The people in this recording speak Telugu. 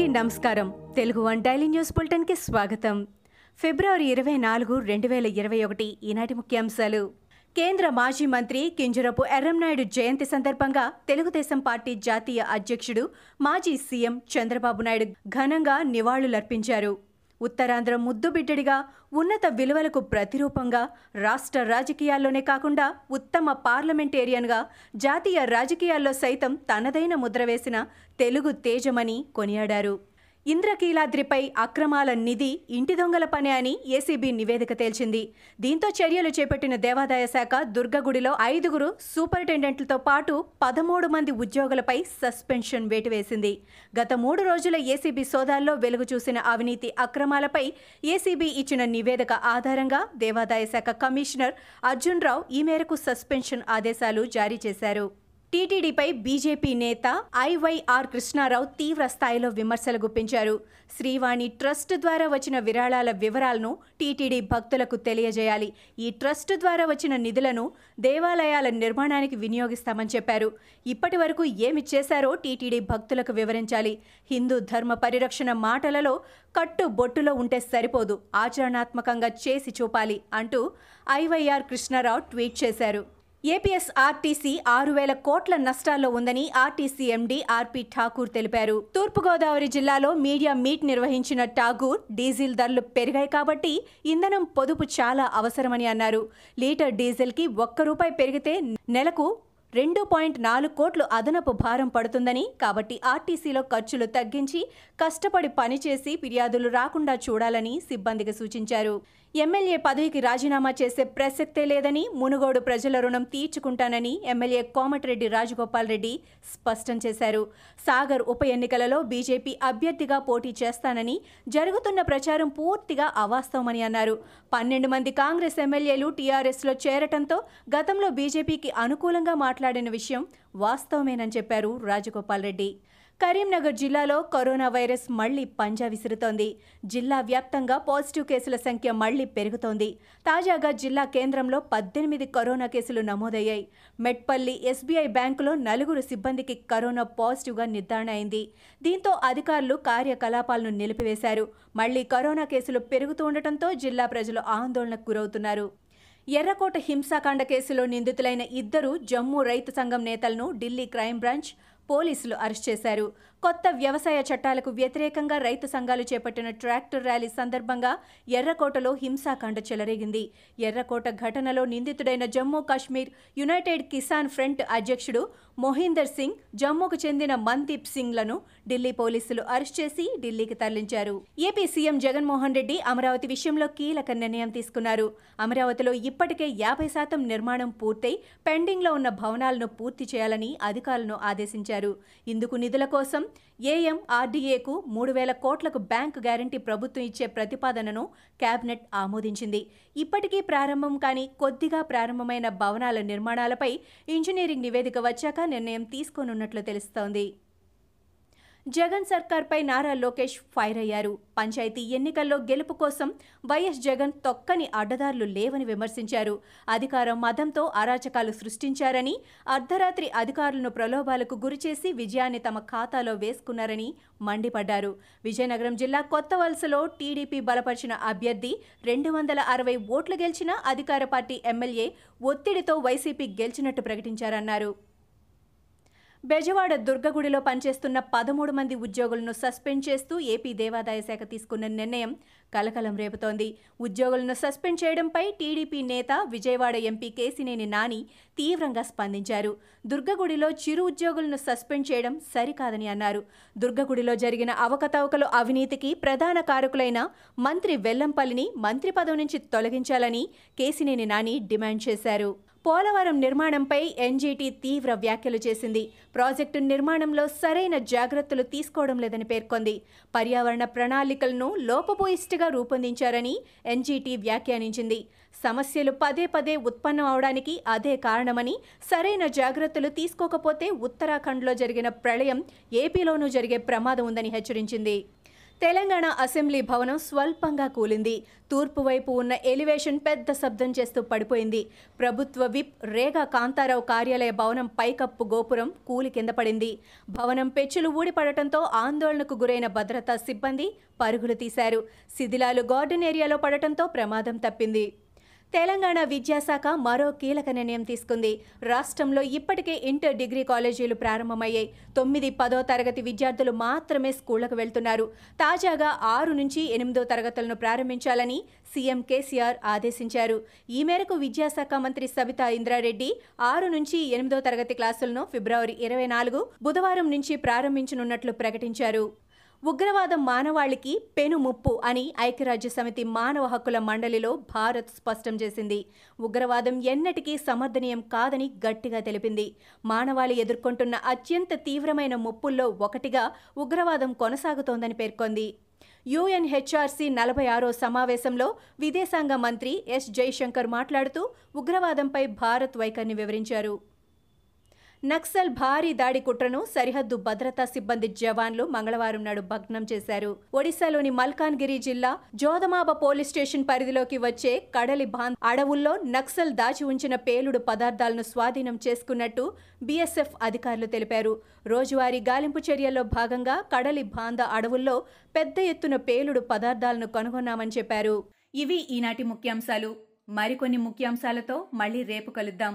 అందరికీ నమస్కారం. తెలుగు వన్ డైలీ న్యూస్ బులెటిన్కి స్వాగతం. ఫిబ్రవరి ఇరవై నాలుగు రెండు వేల ఇరవై ఒకటి ఈనాటి ముఖ్యాంశాలు. కేంద్ర మాజీ మంత్రి కింజరపు ఎర్రంనాయుడు జయంతి సందర్భంగా తెలుగుదేశం పార్టీ జాతీయ అధ్యక్షుడు మాజీ సీఎం చంద్రబాబు నాయుడు ఘనంగా నివాళులర్పించారు. ఉత్తరాంధ్ర ముద్దుబిడ్డడిగా ఉన్నత విలువలకు ప్రతిరూపంగా రాష్ట్ర రాజకీయాల్లోనే కాకుండా ఉత్తమ పార్లమెంటేరియన్గా జాతీయ రాజకీయాల్లో సైతం తనదైన ముద్ర వేసిన తెలుగు తేజమని కొనియాడారు. ఇంద్రకీలాద్రిపై అక్రమాల నిధి ఇంటి దొంగల పనే అని ఏసీబీ నివేదిక తేల్చింది. దీంతో చర్యలు చేపట్టిన దేవాదాయ శాఖ దుర్గగుడిలో ఐదుగురు సూపరింటెండెంట్లతో పాటు పదమూడు మంది ఉద్యోగులపై సస్పెన్షన్ వేటివేసింది. గత మూడు రోజుల ఏసీబీ సోదాల్లో వెలుగు చూసిన అవినీతి అక్రమాలపై ఏసీబీ ఇచ్చిన నివేదిక ఆధారంగా దేవాదాయ శాఖ కమిషనర్ అర్జున్ రావు ఈ మేరకు సస్పెన్షన్ ఆదేశాలు జారీ చేశారు. టీటీడీపై బీజేపీ నేత ఐవైఆర్ కృష్ణారావు తీవ్ర స్థాయిలో విమర్శలు గుప్పించారు. శ్రీవాణి ట్రస్ట్ ద్వారా వచ్చిన విరాళాల వివరాలను టీటీడీ భక్తులకు తెలియజేయాలి. ఈ ట్రస్ట్ ద్వారా వచ్చిన నిధులను దేవాలయాల నిర్మాణానికి వినియోగిస్తామని చెప్పారు. ఇప్పటి వరకు ఏమి చేశారో టీటీడీ భక్తులకు వివరించాలి. హిందూ ధర్మ పరిరక్షణ మాటలలో కట్టు బొట్టులో ఉంటే సరిపోదు. ఆచరణాత్మకంగా చేసి చూపాలి అంటూ ఐవైఆర్ కృష్ణారావు ట్వీట్ చేశారు. ఏపీఎస్ ఆర్టీసీ ఆరు వేల కోట్ల నష్టాల్లో ఉందని ఆర్టీసీ ఎండీ ఆర్పీ ఠాకూర్ తెలిపారు. తూర్పుగోదావరి జిల్లాలో మీడియా మీట్ నిర్వహించిన ఠాకూర్ డీజిల్ ధరలు పెరిగాయి కాబట్టి ఇంధనం పొదుపు చాలా అవసరమని అన్నారు. లీటర్ డీజిల్కి ఒక్క రూపాయి పెరిగితే నెలకు రెండు పాయింట్ నాలుగు కోట్లు అదనపు భారం పడుతుందని కాబట్టి ఆర్టీసీలో ఖర్చులు తగ్గించి కష్టపడి పనిచేసి ఫిర్యాదులు రాకుండా చూడాలని సిబ్బందికి సూచించారు. ఎమ్మెల్యే పదవికి రాజీనామా చేసే ప్రసక్తే లేదని మునుగోడు ప్రజల రుణం తీర్చుకుంటానని ఎమ్మెల్యే కోమటిరెడ్డి రాజగోపాల్ రెడ్డి స్పష్టం చేశారు. సాగర్ ఉప ఎన్నికలలో బీజేపీ అభ్యర్థిగా పోటీ చేస్తానని జరుగుతున్న ప్రచారం పూర్తిగా అవాస్తవమని అన్నారు. పన్నెండు మంది కాంగ్రెస్ ఎమ్మెల్యేలు టీఆర్ఎస్లో చేరటంతో గతంలో బీజేపీకి అనుకూలంగా మాట్లాడిన విషయం వాస్తవమేనని చెప్పారు రాజగోపాల్ రెడ్డి. కరీంనగర్ జిల్లాలో కరోనా వైరస్ మళ్ళీ పంజా విసురుతోంది. జిల్లా వ్యాప్తంగా పాజిటివ్ కేసుల సంఖ్య మళ్ళీ పెరుగుతోంది. తాజాగా జిల్లా కేంద్రంలో పద్దెనిమిది కరోనా కేసులు నమోదయ్యాయి. మెట్పల్లి ఎస్బీఐ బ్యాంకులో నలుగురు సిబ్బందికి కరోనా పాజిటివ్గా నిర్ధారణ అయింది. దీంతో అధికారులు కార్యకలాపాలను నిలిపివేశారు. మళ్ళీ కరోనా కేసులు పెరుగుతూ ఉండటంతో జిల్లా ప్రజలు ఆందోళనకు గురవుతున్నారు. ఎర్రకోట హింసాకాండ కేసులో నిందితులైన ఇద్దరు జమ్మూ రైతు సంఘం నేతలను ఢిల్లీ క్రైమ్ బ్రాంచ్ పోలీసులు అరెస్ట్ చేశారు. కొత్త వ్యవసాయ చట్టాలకు వ్యతిరేకంగా రైతు సంఘాలు చేపట్టిన ట్రాక్టర్ ర్యాలీ సందర్భంగా ఎర్రకోటలో హింసాకాండ చెలరేగింది. ఎర్రకోట ఘటనలో నిందితుడైన జమ్మూ కాశ్మీర్ యునైటెడ్ కిసాన్ ఫ్రంట్ అధ్యక్షుడు మొహీందర్ సింగ్ జమ్మూకు చెందిన మన్దీప్ సింగ్లను ఢిల్లీ పోలీసులు అరెస్ట్ చేసి ఢిల్లీకి తరలించారు. ఏపీ సీఎం జగన్మోహన్ రెడ్డి అమరావతి విషయంలో కీలక నిర్ణయం తీసుకున్నారు. అమరావతిలో ఇప్పటికే యాభై శాతం నిర్మాణం పూర్తయి పెండింగ్లో ఉన్న భవనాలను పూర్తి చేయాలని అధికారులను ఆదేశించారు. ఇందుకు నిధుల కోసం ఏఎంఆర్డీఏకు మూడు వేల కోట్లకు బ్యాంకు గ్యారంటీ ప్రభుత్వం ఇచ్చే ప్రతిపాదనను కేబినెట్ ఆమోదించింది. ఇప్పటికీ ప్రారంభం కాని కొద్దిగా ప్రారంభమైన భవనాల నిర్మాణాలపై ఇంజనీరింగ్ నివేదిక వచ్చాక నిర్ణయం తీసుకోనున్నట్లు తెలుస్తోంది. జగన్ సర్కార్పై నారా లోకేష్ ఫైర్ అయ్యారు. పంచాయతీ ఎన్నికల్లో గెలుపు కోసం వైఎస్ జగన్ తొక్కని అడ్డదారులు లేవని విమర్శించారు. అధికారం మదంతో అరాచకాలు సృష్టించారని అర్ధరాత్రి అధికారులను ప్రలోభాలకు గురిచేసి విజయాన్ని తమ ఖాతాలో వేసుకున్నారని మండిపడ్డారు. విజయనగరం జిల్లా కొత్త వలసలో టీడీపీ బలపరిచిన అభ్యర్థి రెండు వందల అరవై ఓట్లు గెలిచిన అధికార పార్టీ ఎమ్మెల్యే ఒత్తిడితో వైసీపీ గెలిచినట్టు ప్రకటించారన్నారు. బెజవాడ దుర్గగుడిలో పనిచేస్తున్న పదమూడు మంది ఉద్యోగులను సస్పెండ్ చేస్తూ ఏపీ దేవాదాయ శాఖ తీసుకున్న నిర్ణయం కలకలం రేపుతోంది. ఉద్యోగులను సస్పెండ్ చేయడంపై టీడీపీ నేత విజయవాడ ఎంపీ కేసినేని నాని తీవ్రంగా స్పందించారు. దుర్గగుడిలో చిరు ఉద్యోగులను సస్పెండ్ చేయడం సరికాదని అన్నారు. దుర్గగుడిలో జరిగిన అవకతవకలు అవినీతికి ప్రధాన కారకులైన మంత్రి వెల్లంపల్లిని మంత్రి పదవి నుంచి తొలగించాలని కేసినేని నాని డిమాండ్ చేశారు. పోలవరం నిర్మాణంపై ఎన్జీటీ తీవ్ర వ్యాఖ్యలు చేసింది. ప్రాజెక్టు నిర్మాణంలో సరైన జాగ్రత్తలు తీసుకోవడం లేదని పేర్కొంది. పర్యావరణ ప్రణాళికలను లోపభూయిష్టిగా రూపొందించారని ఎన్జీటీ వ్యాఖ్యానించింది. సమస్యలు పదే పదే ఉత్పన్నం అవడానికి అదే కారణమని సరైన జాగ్రత్తలు తీసుకోకపోతే ఉత్తరాఖండ్లో జరిగిన ప్రళయం ఏపీలోనూ జరిగే ప్రమాదం ఉందని హెచ్చరించింది. తెలంగాణ అసెంబ్లీ భవనం స్వల్పంగా కూలింది. తూర్పు వైపు ఉన్న ఎలివేషన్ పెద్ద శబ్దం చేస్తూ పడిపోయింది. ప్రభుత్వ విప్ రేగా కాంతారావు కార్యాలయ భవనం పైకప్పు గోపురం కూలి కింద పడింది. భవనం పెచ్చులు ఊడిపడటంతో ఆందోళనకు గురైన భద్రతా సిబ్బంది పరుగులు తీశారు. శిథిలాలు గార్డెన్ ఏరియాలో పడటంతో ప్రమాదం తప్పింది. తెలంగాణ విద్యాశాఖ మరో కీలక నిర్ణయం తీసుకుంది. రాష్ట్రంలో ఇప్పటికే ఇంటర్ డిగ్రీ కాలేజీలు ప్రారంభమయ్యాయి. తొమ్మిది పదో తరగతి విద్యార్థులు మాత్రమే స్కూళ్ళకు వెళ్తున్నారు. తాజాగా ఆరు నుంచి ఎనిమిదో తరగతులను ప్రారంభించాలని సీఎం కేసీఆర్ ఆదేశించారు. ఈ మేరకు విద్యాశాఖ మంత్రి సబితా ఇంద్రారెడ్డి ఆరు నుంచి ఎనిమిదో తరగతి క్లాసులను ఫిబ్రవరి ఇరవై నాలుగు బుధవారం నుంచి ప్రారంభించనున్నట్లు ప్రకటించారు. ఉగ్రవాదం మానవాళికి పెను ముప్పు అని ఐక్యరాజ్య సమితి మానవ హక్కుల మండలిలో భారత్ స్పష్టం చేసింది. ఉగ్రవాదం ఎన్నటికీ సమర్థనీయం కాదని గట్టిగా తెలిపింది. మానవాళి ఎదుర్కొంటున్న అత్యంత తీవ్రమైన ముప్పుల్లో ఒకటిగా ఉగ్రవాదం కొనసాగుతోందని పేర్కొంది. యుఎన్హెచ్ఆర్సీ నలభై ఆరో సమావేశంలో విదేశాంగ మంత్రి ఎస్ జైశంకర్ మాట్లాడుతూ ఉగ్రవాదంపై భారత్ వైఖరిని వివరించారు. నక్సల్ భారీ దాడి కుట్రను సరిహద్దు భద్రతా సిబ్బంది జవాన్లు మంగళవారం నాడు భగ్నం చేశారు. ఒడిశాలోని మల్కాన్గిరి జిల్లా జోదమాబ పోలీస్ స్టేషన్ పరిధిలోకి వచ్చే కడలి బాంద్ అడవుల్లో నక్సల్ దాచి ఉంచిన పేలుడు పదార్థాలను స్వాధీనం చేసుకున్నట్టు బీఎస్ఎఫ్ అధికారులు తెలిపారు. రోజువారీ గాలింపు చర్యల్లో భాగంగా కడలి బాంద అడవుల్లో పెద్ద ఎత్తున పేలుడు పదార్థాలను కనుగొన్నామని చెప్పారు. ఇవి ఈనాటి ముఖ్యాంశాలు. మరికొన్ని ముఖ్యాంశాలతో మళ్ళీ రేపు కలుద్దాం.